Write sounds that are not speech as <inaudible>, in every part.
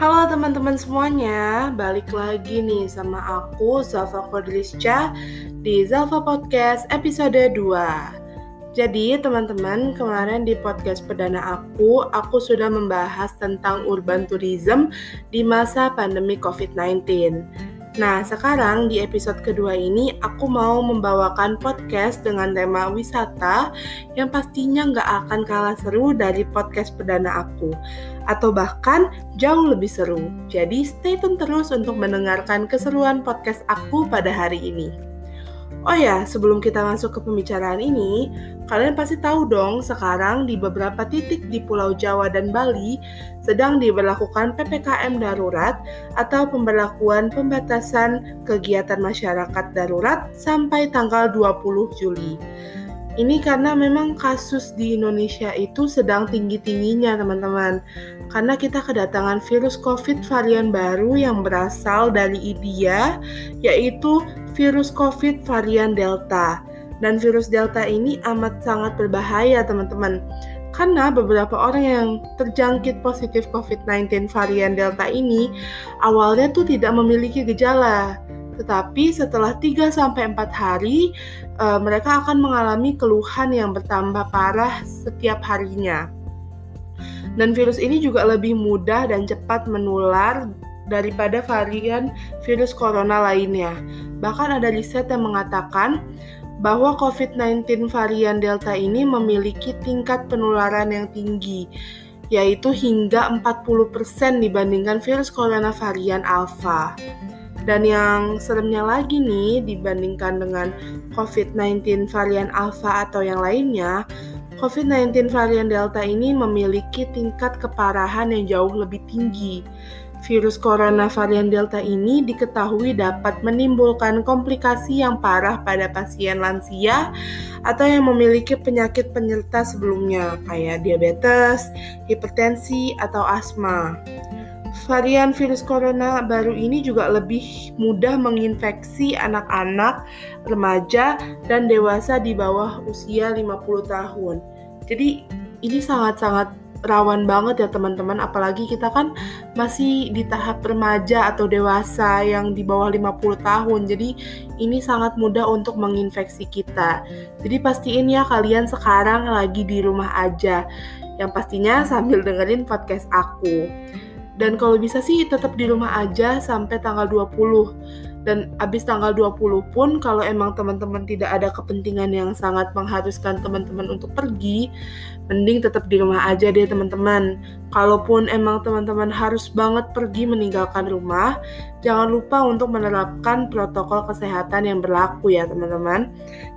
Halo teman-teman semuanya, balik lagi nih sama aku Zalfa Kodrisca di Zalfa Podcast episode 2. Jadi teman-teman, kemarin di podcast perdana aku, aku sudah membahas tentang urban tourism di masa pandemi COVID-19. Nah, sekarang di episode kedua ini aku mau membawakan podcast dengan tema wisata yang pastinya nggak akan kalah seru dari podcast perdana aku, atau bahkan jauh lebih seru. Jadi stay tune terus untuk mendengarkan keseruan podcast aku pada hari ini. Oh ya, sebelum kita masuk ke pembicaraan ini, kalian pasti tahu dong sekarang di beberapa titik di Pulau Jawa dan Bali sedang diberlakukan PPKM darurat atau pemberlakuan pembatasan kegiatan masyarakat darurat sampai tanggal 20 Juli. Ini karena memang kasus di Indonesia itu sedang tinggi-tingginya teman-teman. Karena kita kedatangan virus COVID varian baru yang berasal dari India, yaitu virus COVID varian Delta. Dan virus Delta ini amat sangat berbahaya teman-teman. Karena beberapa orang yang terjangkit positif COVID-19 varian Delta ini awalnya tuh tidak memiliki gejala tetapi setelah 3 sampai 4 hari uh, mereka akan mengalami keluhan yang bertambah parah setiap harinya. Dan virus ini juga lebih mudah dan cepat menular daripada varian virus corona lainnya. Bahkan ada riset yang mengatakan bahwa COVID-19 varian Delta ini memiliki tingkat penularan yang tinggi, yaitu hingga 40% dibandingkan virus corona varian Alpha. Dan yang seremnya lagi nih dibandingkan dengan COVID-19 varian Alpha atau yang lainnya, COVID-19 varian Delta ini memiliki tingkat keparahan yang jauh lebih tinggi. Virus corona varian Delta ini diketahui dapat menimbulkan komplikasi yang parah pada pasien lansia atau yang memiliki penyakit penyerta sebelumnya kayak diabetes, hipertensi, atau asma. Varian virus corona baru ini juga lebih mudah menginfeksi anak-anak, remaja, dan dewasa di bawah usia 50 tahun. Jadi ini sangat-sangat rawan banget ya teman-teman. Apalagi kita kan masih di tahap remaja atau dewasa yang di bawah 50 tahun. Jadi ini sangat mudah untuk menginfeksi kita. Jadi pastiin ya kalian sekarang lagi di rumah aja. Yang pastinya sambil dengerin podcast aku. Dan kalau bisa sih tetap di rumah aja sampai tanggal 20. Dan abis tanggal 20 pun kalau emang teman-teman tidak ada kepentingan yang sangat mengharuskan teman-teman untuk pergi, mending tetap di rumah aja deh teman-teman. Kalaupun emang teman-teman harus banget pergi meninggalkan rumah, jangan lupa untuk menerapkan protokol kesehatan yang berlaku ya teman-teman.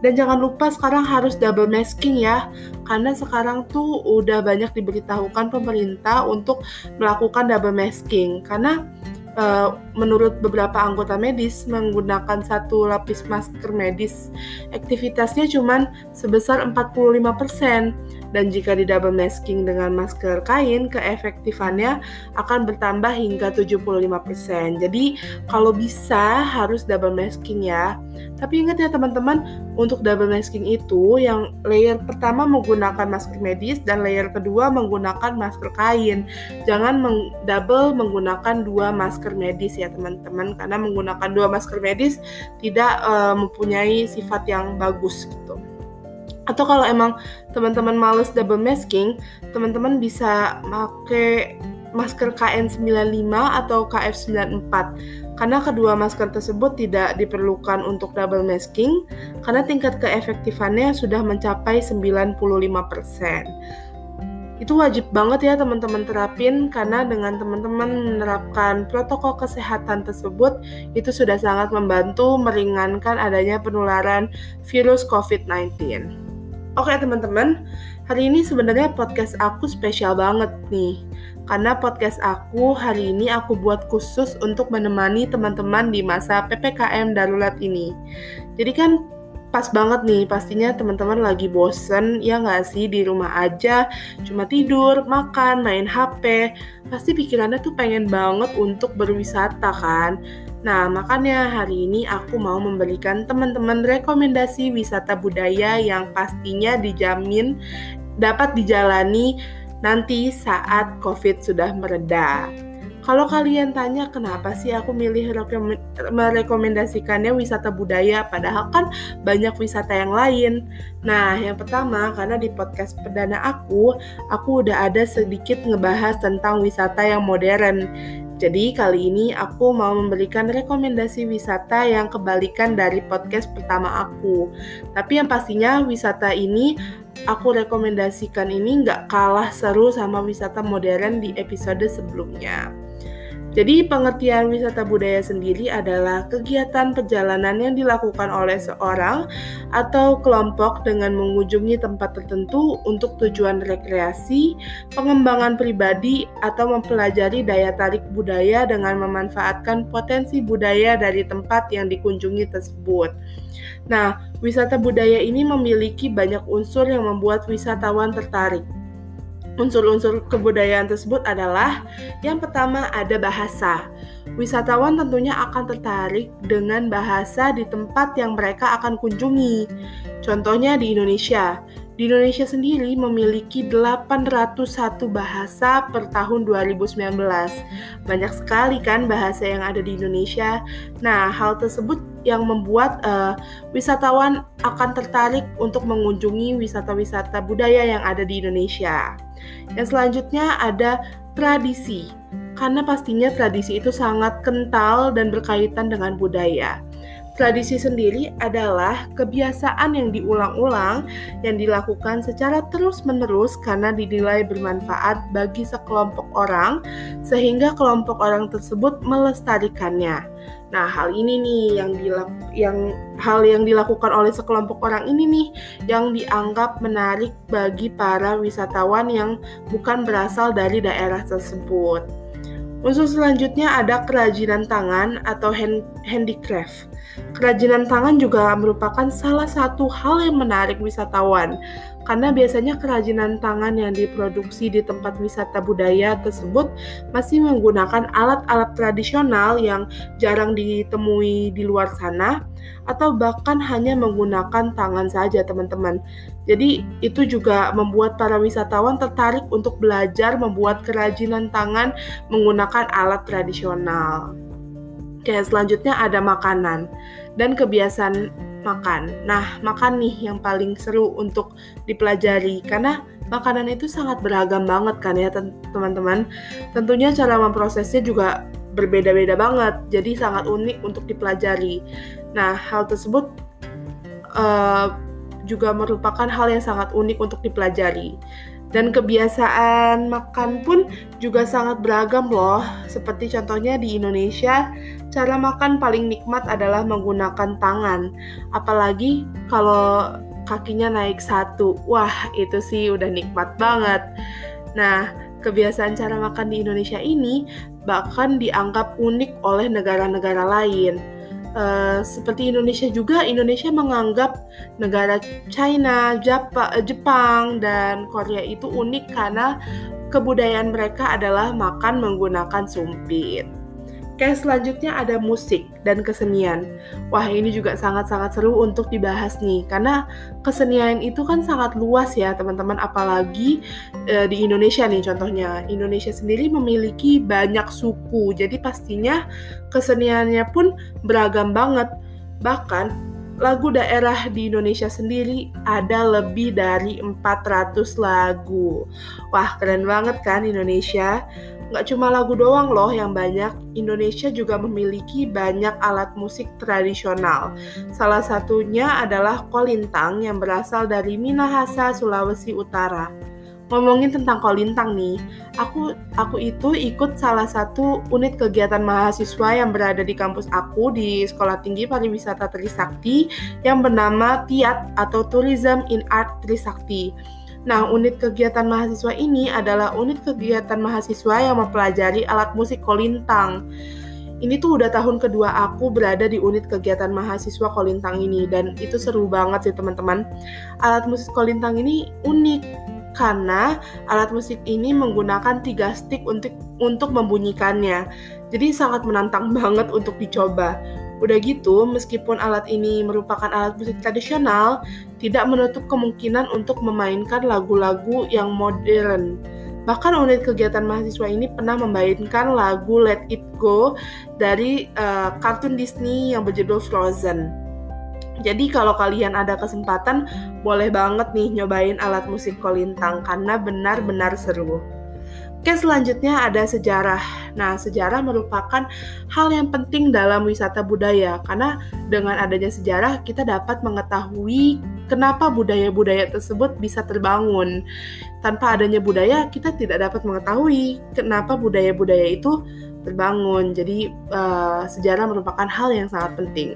Dan jangan lupa sekarang harus double masking ya, karena sekarang tuh udah banyak diberitahukan pemerintah untuk melakukan double masking. Karena uh, menurut beberapa anggota medis menggunakan satu lapis masker medis aktivitasnya cuma sebesar 45% dan jika di double masking dengan masker kain keefektifannya akan bertambah hingga 75%. Jadi kalau bisa harus double masking ya. Tapi ingat ya teman-teman, untuk double masking itu yang layer pertama menggunakan masker medis dan layer kedua menggunakan masker kain. Jangan meng double menggunakan dua masker medis ya teman-teman karena menggunakan dua masker medis tidak uh, mempunyai sifat yang bagus gitu. Atau kalau emang teman-teman males double masking, teman-teman bisa pakai masker KN95 atau KF94 karena kedua masker tersebut tidak diperlukan untuk double masking karena tingkat keefektifannya sudah mencapai 95% itu wajib banget ya teman-teman terapin karena dengan teman-teman menerapkan protokol kesehatan tersebut itu sudah sangat membantu meringankan adanya penularan virus COVID-19. Oke teman-teman, hari ini sebenarnya podcast aku spesial banget nih. Karena podcast aku hari ini aku buat khusus untuk menemani teman-teman di masa PPKM darurat ini. Jadi kan pas banget nih pastinya teman-teman lagi bosen ya nggak sih? Di rumah aja cuma tidur makan main HP pasti pikirannya tuh pengen banget untuk berwisata kan? Nah makanya hari ini aku mau memberikan teman-teman rekomendasi wisata budaya yang pastinya dijamin dapat dijalani nanti saat COVID sudah mereda. Kalau kalian tanya kenapa sih aku milih merekomendasikannya wisata budaya padahal kan banyak wisata yang lain. Nah, yang pertama karena di podcast perdana aku, aku udah ada sedikit ngebahas tentang wisata yang modern. Jadi kali ini aku mau memberikan rekomendasi wisata yang kebalikan dari podcast pertama aku. Tapi yang pastinya wisata ini aku rekomendasikan ini nggak kalah seru sama wisata modern di episode sebelumnya. Jadi pengertian wisata budaya sendiri adalah kegiatan perjalanan yang dilakukan oleh seorang atau kelompok dengan mengunjungi tempat tertentu untuk tujuan rekreasi, pengembangan pribadi, atau mempelajari daya tarik budaya dengan memanfaatkan potensi budaya dari tempat yang dikunjungi tersebut. Nah, wisata budaya ini memiliki banyak unsur yang membuat wisatawan tertarik. Unsur-unsur kebudayaan tersebut adalah yang pertama ada bahasa. Wisatawan tentunya akan tertarik dengan bahasa di tempat yang mereka akan kunjungi. Contohnya di Indonesia. Di Indonesia sendiri memiliki 801 bahasa per tahun 2019. Banyak sekali kan bahasa yang ada di Indonesia. Nah, hal tersebut yang membuat uh, wisatawan akan tertarik untuk mengunjungi wisata-wisata budaya yang ada di Indonesia. Yang selanjutnya ada tradisi. Karena pastinya tradisi itu sangat kental dan berkaitan dengan budaya. Tradisi sendiri adalah kebiasaan yang diulang-ulang yang dilakukan secara terus-menerus karena dinilai bermanfaat bagi sekelompok orang sehingga kelompok orang tersebut melestarikannya. Nah, hal ini nih yang yang hal yang dilakukan oleh sekelompok orang ini nih yang dianggap menarik bagi para wisatawan yang bukan berasal dari daerah tersebut. Unsur selanjutnya ada kerajinan tangan atau hand, handicraft. Kerajinan tangan juga merupakan salah satu hal yang menarik wisatawan karena biasanya kerajinan tangan yang diproduksi di tempat wisata budaya tersebut masih menggunakan alat-alat tradisional yang jarang ditemui di luar sana atau bahkan hanya menggunakan tangan saja teman-teman. Jadi itu juga membuat para wisatawan tertarik untuk belajar membuat kerajinan tangan menggunakan alat tradisional. Oke, selanjutnya ada makanan dan kebiasaan makan. Nah, makan nih yang paling seru untuk dipelajari karena makanan itu sangat beragam banget kan ya teman-teman. Tentunya cara memprosesnya juga berbeda-beda banget, jadi sangat unik untuk dipelajari. Nah, hal tersebut uh, juga merupakan hal yang sangat unik untuk dipelajari. Dan kebiasaan makan pun juga sangat beragam loh. Seperti contohnya di Indonesia, cara makan paling nikmat adalah menggunakan tangan. Apalagi kalau kakinya naik satu. Wah, itu sih udah nikmat banget. Nah, kebiasaan cara makan di Indonesia ini bahkan dianggap unik oleh negara-negara lain Uh, seperti Indonesia juga, Indonesia menganggap negara China, Japa, eh, Jepang, dan Korea itu unik karena kebudayaan mereka adalah makan menggunakan sumpit. Oke, selanjutnya ada musik dan kesenian. Wah, ini juga sangat-sangat seru untuk dibahas nih, karena kesenian itu kan sangat luas ya, teman-teman. Apalagi e, di Indonesia nih, contohnya. Indonesia sendiri memiliki banyak suku, jadi pastinya keseniannya pun beragam banget. Bahkan lagu daerah di Indonesia sendiri ada lebih dari 400 lagu. Wah, keren banget kan Indonesia? Nggak cuma lagu doang loh yang banyak, Indonesia juga memiliki banyak alat musik tradisional. Salah satunya adalah kolintang yang berasal dari Minahasa, Sulawesi Utara. Ngomongin tentang kolintang nih, aku aku itu ikut salah satu unit kegiatan mahasiswa yang berada di kampus aku di Sekolah Tinggi Pariwisata Trisakti yang bernama TIAT atau Tourism in Art Trisakti. Nah, unit kegiatan mahasiswa ini adalah unit kegiatan mahasiswa yang mempelajari alat musik kolintang. Ini tuh udah tahun kedua aku berada di unit kegiatan mahasiswa kolintang ini dan itu seru banget sih teman-teman. Alat musik kolintang ini unik karena alat musik ini menggunakan tiga stick untuk untuk membunyikannya. Jadi sangat menantang <laughs> banget untuk dicoba. Udah gitu, meskipun alat ini merupakan alat musik tradisional, tidak menutup kemungkinan untuk memainkan lagu-lagu yang modern. Bahkan unit kegiatan mahasiswa ini pernah memainkan lagu Let It Go dari uh, kartun Disney yang berjudul Frozen. Jadi kalau kalian ada kesempatan, boleh banget nih nyobain alat musik kolintang karena benar-benar seru. Oke, selanjutnya ada sejarah. Nah, sejarah merupakan hal yang penting dalam wisata budaya karena dengan adanya sejarah kita dapat mengetahui kenapa budaya-budaya tersebut bisa terbangun. Tanpa adanya budaya, kita tidak dapat mengetahui kenapa budaya-budaya itu terbangun. Jadi, uh, sejarah merupakan hal yang sangat penting.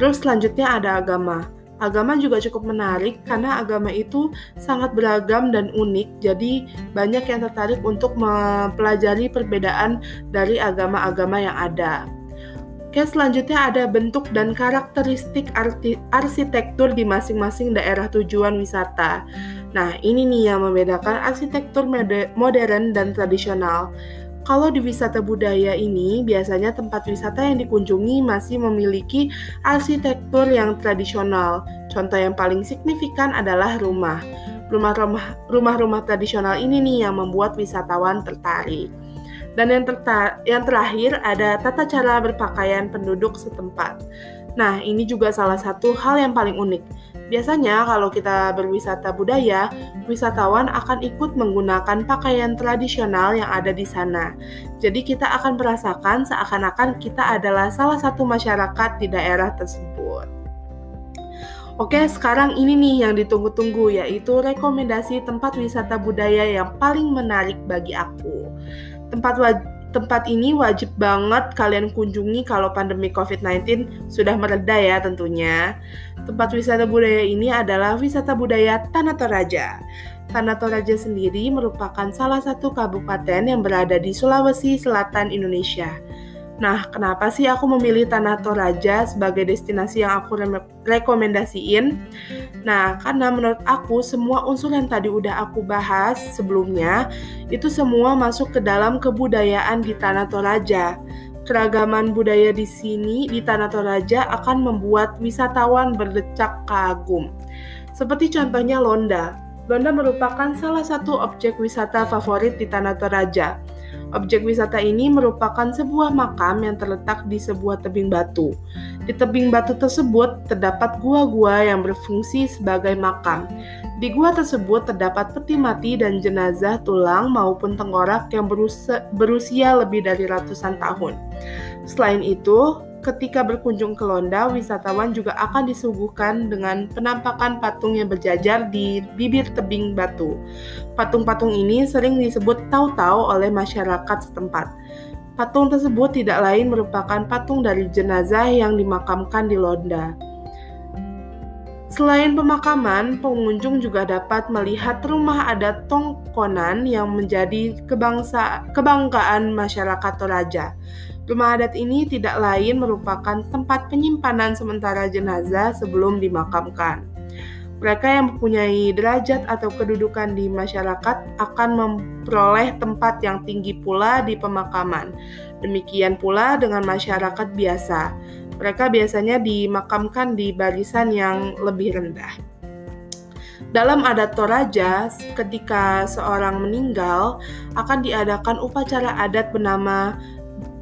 Terus selanjutnya ada agama. Agama juga cukup menarik karena agama itu sangat beragam dan unik, jadi banyak yang tertarik untuk mempelajari perbedaan dari agama-agama yang ada. Oke, selanjutnya ada bentuk dan karakteristik arsitektur di masing-masing daerah tujuan wisata. Nah, ini nih yang membedakan arsitektur modern dan tradisional. Kalau di wisata budaya ini, biasanya tempat wisata yang dikunjungi masih memiliki arsitektur yang tradisional. Contoh yang paling signifikan adalah rumah. Rumah-rumah tradisional ini nih yang membuat wisatawan tertarik. Dan yang, yang terakhir ada tata cara berpakaian penduduk setempat. Nah, ini juga salah satu hal yang paling unik. Biasanya kalau kita berwisata budaya, wisatawan akan ikut menggunakan pakaian tradisional yang ada di sana. Jadi kita akan merasakan seakan-akan kita adalah salah satu masyarakat di daerah tersebut. Oke, sekarang ini nih yang ditunggu-tunggu yaitu rekomendasi tempat wisata budaya yang paling menarik bagi aku. Tempat Tempat ini wajib banget kalian kunjungi kalau pandemi COVID-19 sudah mereda ya tentunya. Tempat wisata budaya ini adalah wisata budaya Tanah Toraja. Tanah Toraja sendiri merupakan salah satu kabupaten yang berada di Sulawesi Selatan Indonesia. Nah, kenapa sih aku memilih Tanah Toraja sebagai destinasi yang aku re rekomendasiin? Nah, karena menurut aku semua unsur yang tadi udah aku bahas sebelumnya itu semua masuk ke dalam kebudayaan di Tanah Toraja. Keragaman budaya di sini di Tanah Toraja akan membuat wisatawan berdecak kagum. Seperti contohnya Londa. Londa merupakan salah satu objek wisata favorit di Tanah Toraja. Objek wisata ini merupakan sebuah makam yang terletak di sebuah tebing batu. Di tebing batu tersebut terdapat gua-gua yang berfungsi sebagai makam. Di gua tersebut terdapat peti mati dan jenazah tulang maupun tengkorak yang berusia, lebih dari ratusan tahun. Selain itu, ketika berkunjung ke Londa, wisatawan juga akan disuguhkan dengan penampakan patung yang berjajar di bibir tebing batu. Patung-patung ini sering disebut tau-tau oleh masyarakat setempat. Patung tersebut tidak lain merupakan patung dari jenazah yang dimakamkan di Londa. Selain pemakaman, pengunjung juga dapat melihat rumah adat Tongkonan yang menjadi kebangsa, kebanggaan masyarakat Toraja. Rumah adat ini tidak lain merupakan tempat penyimpanan sementara jenazah sebelum dimakamkan. Mereka yang mempunyai derajat atau kedudukan di masyarakat akan memperoleh tempat yang tinggi pula di pemakaman. Demikian pula dengan masyarakat biasa. Mereka biasanya dimakamkan di barisan yang lebih rendah. Dalam adat Toraja, ketika seorang meninggal, akan diadakan upacara adat bernama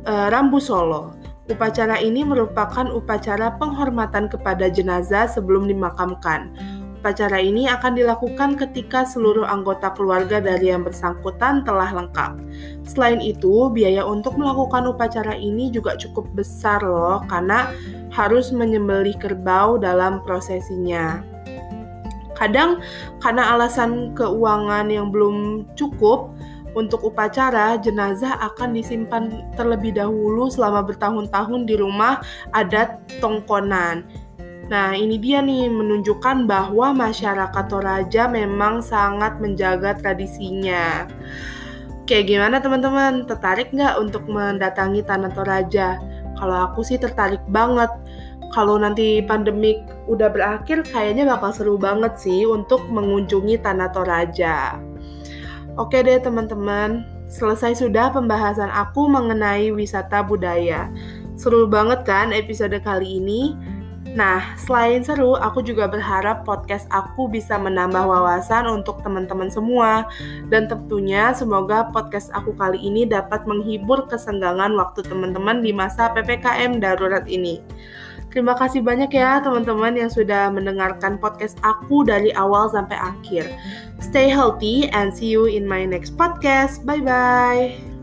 uh, Rambu Solo. Upacara ini merupakan upacara penghormatan kepada jenazah sebelum dimakamkan. Upacara ini akan dilakukan ketika seluruh anggota keluarga dari yang bersangkutan telah lengkap. Selain itu, biaya untuk melakukan upacara ini juga cukup besar loh karena harus menyembelih kerbau dalam prosesinya. Kadang karena alasan keuangan yang belum cukup, untuk upacara, jenazah akan disimpan terlebih dahulu selama bertahun-tahun di rumah adat Tongkonan. Nah, ini dia nih menunjukkan bahwa masyarakat Toraja memang sangat menjaga tradisinya. Oke, gimana teman-teman? Tertarik nggak untuk mendatangi Tanah Toraja? Kalau aku sih tertarik banget. Kalau nanti pandemik udah berakhir, kayaknya bakal seru banget sih untuk mengunjungi Tanah Toraja. Oke deh teman-teman, selesai sudah pembahasan aku mengenai wisata budaya. Seru banget kan episode kali ini? Nah, selain seru, aku juga berharap podcast aku bisa menambah wawasan untuk teman-teman semua. Dan tentunya semoga podcast aku kali ini dapat menghibur kesenggangan waktu teman-teman di masa PPKM darurat ini. Terima kasih banyak ya teman-teman yang sudah mendengarkan podcast aku dari awal sampai akhir. Stay healthy and see you in my next podcast. Bye bye.